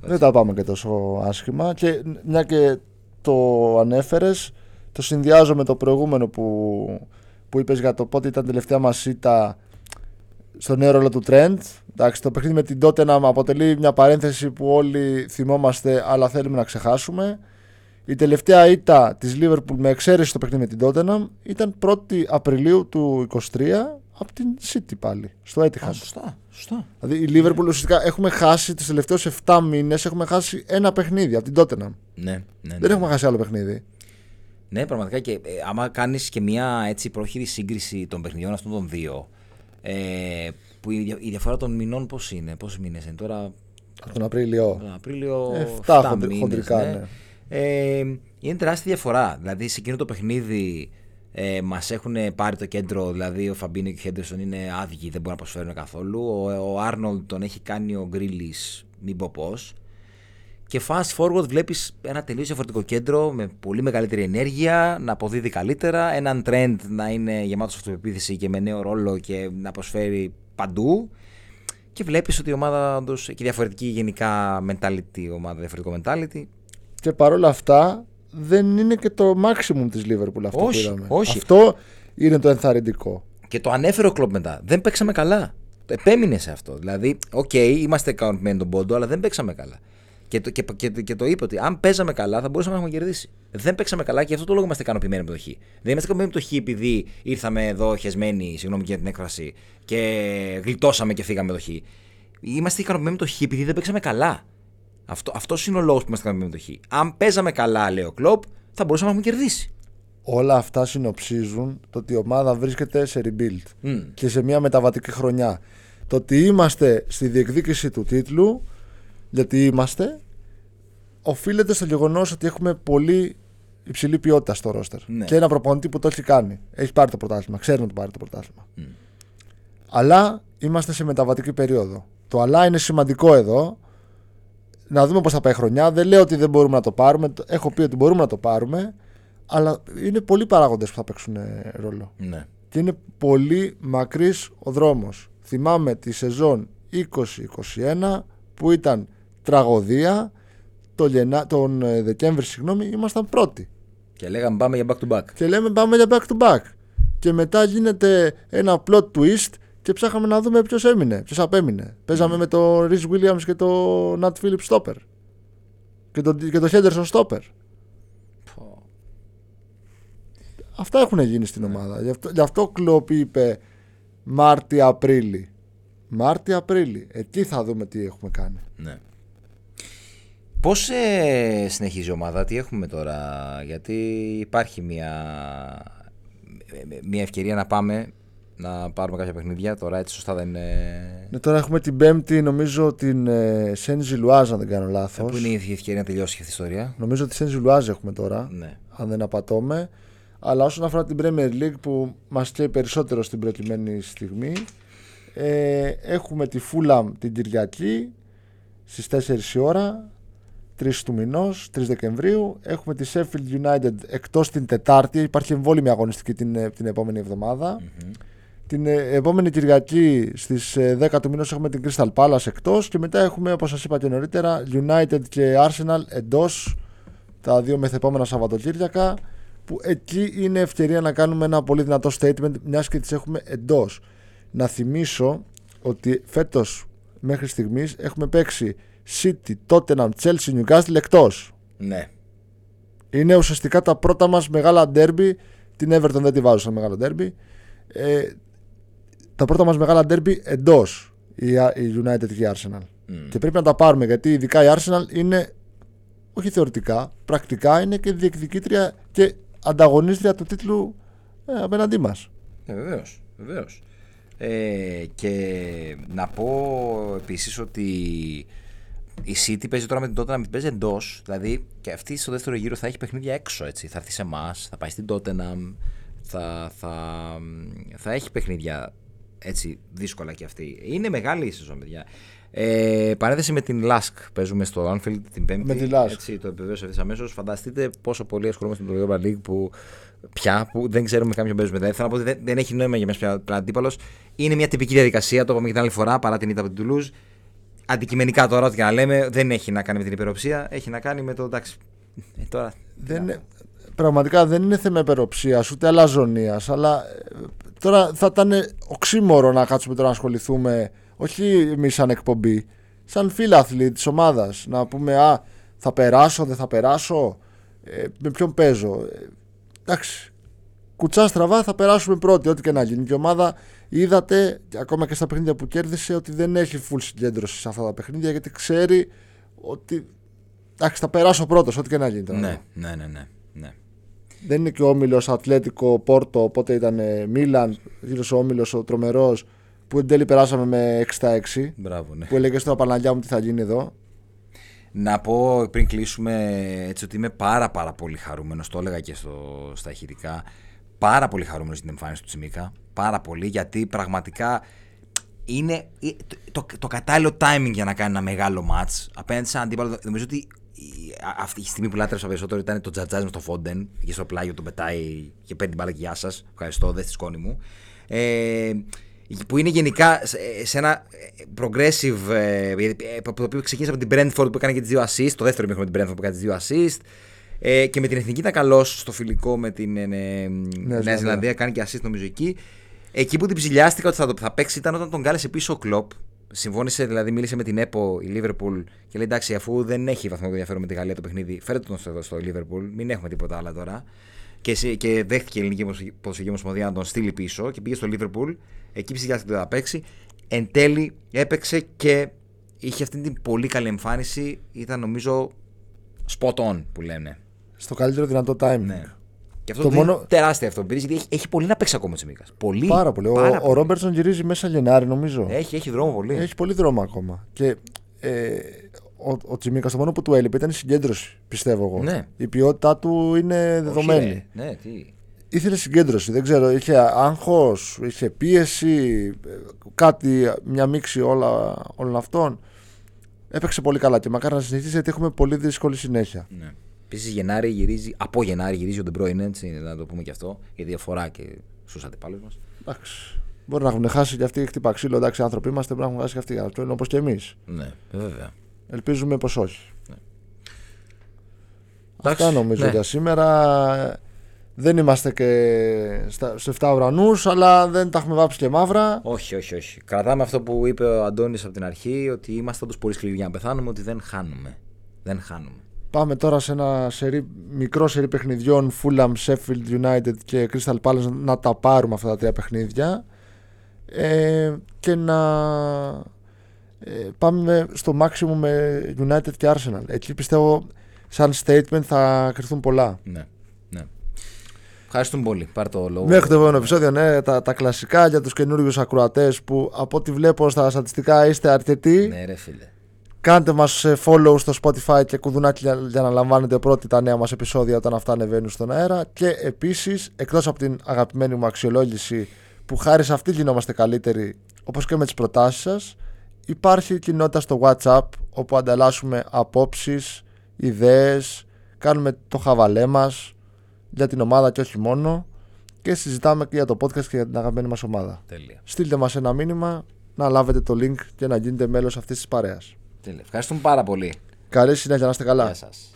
Δεν τα πάμε και τόσο άσχημα. Και μια και το ανέφερες, το συνδυάζω με το προηγούμενο που, που είπες για το πότε ήταν τελευταία μας ήττα στο νέο ρόλο του Trent. Εντάξει, το παιχνίδι με την Tottenham αποτελεί μια παρένθεση που όλοι θυμόμαστε, αλλά θέλουμε να ξεχάσουμε. Η τελευταία ήττα της Liverpool με εξαίρεση το παιχνίδι με την Tottenham ήταν 1η Απριλίου του 2023 από την City πάλι, στο Etihad. σωστά, σωστά. Δηλαδή η Liverpool ουσιαστικά έχουμε χάσει του τελευταίου 7 μήνες έχουμε χάσει ένα παιχνίδι από την Tottenham. Ναι, ναι, ναι. Δεν έχουμε χάσει άλλο παιχνίδι. Ναι, πραγματικά και ε, άμα κάνεις και μια έτσι πρόχειρη σύγκριση των παιχνιδιών αυτών των δύο, ε, που η, η διαφορά των μηνών πώς είναι, πόσοι μήνες είναι τώρα; Τον Απρίλιο. Τον Απρίλιο 7, 7 μήνες, χοντρικά, ναι. ναι. Ε, είναι τεράστια διαφορά. Δηλαδή σε εκείνο το παιχνίδι ε, μας έχουν πάρει το κέντρο, δηλαδή ο Φαμπίνο και ο Χέντερσον είναι άδικοι, δεν μπορούν να προσφέρουν καθόλου. Ο, Άρνολντ τον έχει κάνει ο Γκρίλις, μην πω πώς. Και fast forward βλέπεις ένα τελείως διαφορετικό κέντρο με πολύ μεγαλύτερη ενέργεια, να αποδίδει καλύτερα, έναν trend να είναι γεμάτος αυτοπεποίθηση και με νέο ρόλο και να προσφέρει παντού. Και βλέπεις ότι η ομάδα όντως έχει διαφορετική γενικά mentality, ομάδα διαφορετικό mentality. Και παρόλα αυτά δεν είναι και το maximum της Liverpool αυτό όχι, που είδαμε. Όχι. Αυτό είναι το ενθαρρυντικό. Και το ανέφερε ο Κλοπ μετά. Δεν παίξαμε καλά. Επέμεινε σε αυτό. Δηλαδή, ok, okay, είμαστε ικανοποιημένοι τον πόντο, αλλά δεν παίξαμε καλά. Και το, και, και, και το είπε ότι αν παίζαμε καλά θα μπορούσαμε να έχουμε κερδίσει. Δεν παίξαμε καλά και αυτό το λόγο είμαστε ικανοποιημένοι με το Χ. Δεν είμαστε ικανοποιημένοι με το Χ επειδή ήρθαμε εδώ χεσμένοι, συγγνώμη για την έκφραση, και γλιτώσαμε και φύγαμε με το Χ. Είμαστε ικανοποιημένοι με το Χ επειδή δεν παίξαμε καλά. Αυτό αυτός είναι ο λόγος που είμαστε ικανοποιημένοι με το Χ. Αν παίζαμε καλά, λέει ο Κλοπ, θα μπορούσαμε να έχουμε κερδίσει. Όλα αυτά συνοψίζουν το ότι η ομάδα βρίσκεται σε rebuild mm. και σε μια μεταβατική χρονιά. Το ότι είμαστε στη διεκδίκηση του τίτλου, γιατί είμαστε, οφείλεται στο γεγονός ότι έχουμε πολύ υψηλή ποιότητα στο ρόστερ. Ναι. Και ένα προπονητή που το έχει κάνει. Έχει πάρει το πρωτάθλημα, ξέρει να το πάρει το πρωτάθλημα. Mm. Αλλά είμαστε σε μεταβατική περίοδο. Το αλλά είναι σημαντικό εδώ. Να δούμε πώς θα πάει η χρονιά. Δεν λέω ότι δεν μπορούμε να το πάρουμε. Έχω πει ότι μπορούμε να το πάρουμε. Αλλά είναι πολλοί παράγοντες που θα παίξουν ρόλο. Ναι. Και είναι πολύ μακρύς ο δρόμος. Θυμάμαι τη σεζόν 2021 που ήταν τραγωδία τον, Γενά, τον ε, Δεκέμβρη, συγγνώμη, ήμασταν πρώτοι. Και λέγαμε πάμε για back to back. Και λέμε πάμε για back to back. Και μετά γίνεται ένα plot twist και ψάχαμε να δούμε ποιος έμεινε, ποιος απέμεινε. Παίζαμε με τον Rhys Williams και τον Nat Phillips Stopper. Και τον, και το Henderson Stopper. Αυτά έχουν γίνει στην ομάδα. Γι' αυτό, γι αυτό Κλόπ είπε Μάρτι-Απρίλη. Μάρτι-Απρίλη. Εκεί θα δούμε τι έχουμε κάνει. Ναι. Πώς ε, συνεχίζει η ομάδα, τι έχουμε τώρα, γιατί υπάρχει μια, μια ευκαιρία να πάμε να πάρουμε κάποια παιχνίδια. Τώρα έτσι σωστά δεν είναι. Ναι, τώρα έχουμε την Πέμπτη, νομίζω την ε, Σέντζι Λουάζ, αν δεν κάνω λάθος. Πού είναι η ευκαιρία να τελειώσει αυτή η ιστορία; Νομίζω ότι Σέντζι Λουάζ έχουμε τώρα, ναι. αν δεν απατώμε. Αλλά όσον αφορά την Premier League που μας καίει περισσότερο στην προκειμένη στιγμή, ε, έχουμε τη Fulham την Κυριακή στις 4 η ώρα 3 του μηνός, 3 Δεκεμβρίου. Έχουμε τη Sheffield United εκτός την Τετάρτη. Υπάρχει εμβόλυμη αγωνιστική την, ε, την επόμενη Την ε, επόμενη Κυριακή στις 10 ε, του μηνός έχουμε την Crystal Palace εκτός. Και μετά έχουμε, όπως σας είπα και νωρίτερα, United και Arsenal εντός. Τα δύο μεθεπόμενα Σαββατοκύριακα. Που εκεί είναι ευκαιρία να κάνουμε ένα πολύ δυνατό statement, μιας και τις έχουμε εντός. Να θυμίσω ότι φέτος μέχρι στιγμής έχουμε παίξει City, Tottenham, Chelsea, Newcastle εκτός. Ναι. Είναι ουσιαστικά τα πρώτα μας μεγάλα derby. Την Everton δεν τη βάζω σαν μεγάλο derby. Ε, τα πρώτα μας μεγάλα derby εντός η, η United και η Arsenal. Mm. Και πρέπει να τα πάρουμε γιατί ειδικά η Arsenal είναι όχι θεωρητικά, πρακτικά είναι και διεκδικήτρια και ανταγωνίστρια του τίτλου ε, απέναντί μας. Ε, Βεβαίως. Βεβαίως. Ε, και να πω επίσης ότι η City παίζει τώρα με την Tottenham, παίζει εντός. Δηλαδή και αυτή στο δεύτερο γύρο θα έχει παιχνίδια έξω. Έτσι. Θα έρθει σε εμάς, θα πάει στην Tottenham, θα, θα, θα έχει παιχνίδια έτσι δύσκολα και αυτή. Είναι μεγάλη η σεζόν, παιδιά. Ε, παρένθεση με την Lask. Παίζουμε στο Anfield την Πέμπτη. Με την Lask. Έτσι, το επιβεβαίωσα ευθύ αμέσως. Φανταστείτε πόσο πολύ ασχολούμαστε με το Europa League που πια που δεν ξέρουμε κάποιον παίζουμε. Δηλαδή, θέλω να πω ότι δεν, δεν έχει νόημα για μέσα πια αντίπαλος. Είναι μια τυπική διαδικασία, το είπαμε και την άλλη φορά παρά την ήττα από την Toulouse. Αντικειμενικά τώρα, ό,τι και να λέμε, δεν έχει να κάνει με την υπεροψία. Έχει να κάνει με το εντάξει. Ε, τώρα, δεν, πραγματικά δεν είναι θέμα υπεροψίας ούτε αλαζονίας, αλλά ε, τώρα θα ήταν οξύμορο να κάτσουμε τώρα να ασχοληθούμε, όχι εμείς σαν εκπομπή, σαν φίλαθλοι της ομάδας. Να πούμε, Α, θα περάσω, δεν θα περάσω, ε, με ποιον παίζω. Ε, εντάξει, κουτσά στραβά θα περάσουμε πρώτοι, ό,τι και να γίνει. Και η ομάδα είδατε, ακόμα και στα παιχνίδια που κέρδισε, ότι δεν έχει full συγκέντρωση σε αυτά τα παιχνίδια γιατί ξέρει ότι. Εντάξει, θα περάσω πρώτος, ό,τι και να γίνει. Ναι, ναι, ναι, ναι. ναι. Δεν είναι και ο όμιλος Ατλέτικο Πόρτο, οπότε ήταν Μίλαν, γύρω ο όμιλος ο τρομερός, που εν τέλει περάσαμε με 6 στα 6. Μπράβο, ναι. Που έλεγες στο Παναγιά μου τι θα γίνει εδώ. Να πω πριν κλείσουμε έτσι ότι είμαι πάρα πάρα πολύ χαρούμενος, το έλεγα και στο, στα ηχητικά, πάρα πολύ χαρούμενος για την εμφάνιση του Τσιμίκα, πάρα πολύ γιατί πραγματικά είναι το, το, το κατάλληλο timing για να κάνει ένα μεγάλο match απέναντι σε αντίπαλο. Νομίζω ότι αυτή τη στιγμή που λάτρεψα περισσότερο ήταν το τζατζάζ με το Φόντεν και στο πλάγιο τον πετάει και παίρνει την μπάλα και γεια σας. Ευχαριστώ, δεν στη σκόνη μου. Ε, που είναι γενικά σε ένα progressive. Ε, το οποίο ξεκίνησε από την Brentford που έκανε και τις δύο assist. Το δεύτερο μήχρονο με την Brentford που έκανε τις δύο assist. Ε, και με την εθνική ήταν καλός στο φιλικό με την ε, ναι, Νέα Ζηλανδία. Κάνει και assist νομίζω εκεί. Εκεί που την ψηλιάστηκα ότι θα, θα παίξει ήταν όταν τον κάλεσε πίσω ο Κλοπ. Συμφώνησε, δηλαδή μίλησε με την ΕΠΟ η Λίβερπουλ και λέει εντάξει, αφού δεν έχει βαθμό ενδιαφέρον με τη Γαλλία το παιχνίδι, φέρετε τον εδώ στο Λίβερπουλ, μην έχουμε τίποτα άλλο τώρα. Και, και δέχτηκε η Ελληνική Ποδοσφαιρική Ομοσπονδία να τον στείλει πίσω και πήγε στο Λίβερπουλ. Εκεί ψηφιάστηκε ότι θα παίξει. Εν τέλει έπαιξε και είχε αυτή την πολύ καλή εμφάνιση. Ήταν νομίζω spot on που λένε. Στο καλύτερο δυνατό timing. Ναι. Και αυτό το μόνο... τεράστια αυτοπεποίθηση γιατί έχει, έχει πολύ να παίξει ακόμα ο Τσιμίκας. Πολύ. Πάρα πολύ. Πάρα ο, ο Ρόμπερτσον γυρίζει μέσα Γενάρη νομίζω. Έχει, έχει δρόμο πολύ. Έχει πολύ δρόμο ακόμα. Και ε, ο, ο Τσιμίκας το μόνο που του έλειπε ήταν η συγκέντρωση, πιστεύω εγώ. Ναι. Η ποιότητά του είναι δεδομένη. Όχι, ναι, τι. Ήθελε συγκέντρωση, δεν ξέρω. Είχε άγχος, είχε πίεση, κάτι, μια μίξη όλα, όλων αυτών. Έπαιξε πολύ καλά και μακάρι να συνεχίσει γιατί έχουμε πολύ δύσκολη συνέχεια. Ναι. Επίσης, Γενάρη γυρίζει, από Γενάρη γυρίζει ο Ντεμπρόιν, έτσι, να το πούμε και αυτό, για διαφορά και στους αντιπάλους μας. Εντάξει. Μπορεί να έχουν χάσει και αυτοί χτύπα ξύλο, εντάξει, άνθρωποι είμαστε, μπορεί να έχουν χάσει και αυτοί. Αυτό είναι όπως και εμείς. Ναι, βέβαια. Ελπίζουμε πως όχι. Ναι. Αυτά νομίζω ναι. για σήμερα. Δεν είμαστε και στα, σε 7 ουρανούς, αλλά δεν τα έχουμε βάψει και μαύρα. Όχι, όχι, όχι. Κρατάμε αυτό που είπε ο Αντώνης από την αρχή, ότι είμαστε όντως πολύ σκληροί για να πεθάνουμε, ότι δεν χάνουμε. Δεν χάνουμε. Πάμε τώρα σε ένα σερί, μικρό σερί παιχνιδιών Fulham, Sheffield United και Crystal Palace να τα πάρουμε αυτά τα τρία παιχνίδια ε, και να ε, πάμε στο maximum με United και Arsenal. Εκεί πιστεύω σαν statement θα κρυθούν πολλά. Ναι, ναι. Ευχαριστούμε πολύ. Πάρ το λόγο. Μέχρι το επόμενο επεισόδιο, ναι, τα, τα κλασικά για τους καινούριους ακροατές που από ό,τι βλέπω στα στατιστικά είστε αρκετοί. Ναι, ρε φίλε. Κάντε μας ε, follow στο Spotify και κουδουνάκι για να λαμβάνετε πρώτοι τα νέα μας επεισόδια όταν αυτά ανεβαίνουν στον αέρα και επίσης εκτός από την αγαπημένη μου αξιολόγηση που χάρη σε αυτή γινόμαστε καλύτεροι όπως και με τις προτάσεις σας υπάρχει κοινότητα στο WhatsApp όπου ανταλλάσσουμε απόψεις, ιδέες, κάνουμε το χαβαλέ μας για την ομάδα και όχι μόνο και συζητάμε και για το podcast και για την αγαπημένη μας ομάδα. Τέλεια. Στείλτε μας ένα μήνυμα να λάβετε το link και να γίνετε μέλος αυτής της παρέας. Ευχαριστούμε πάρα πολύ. Καλή συνέχεια, να είστε καλά. Γεια σας.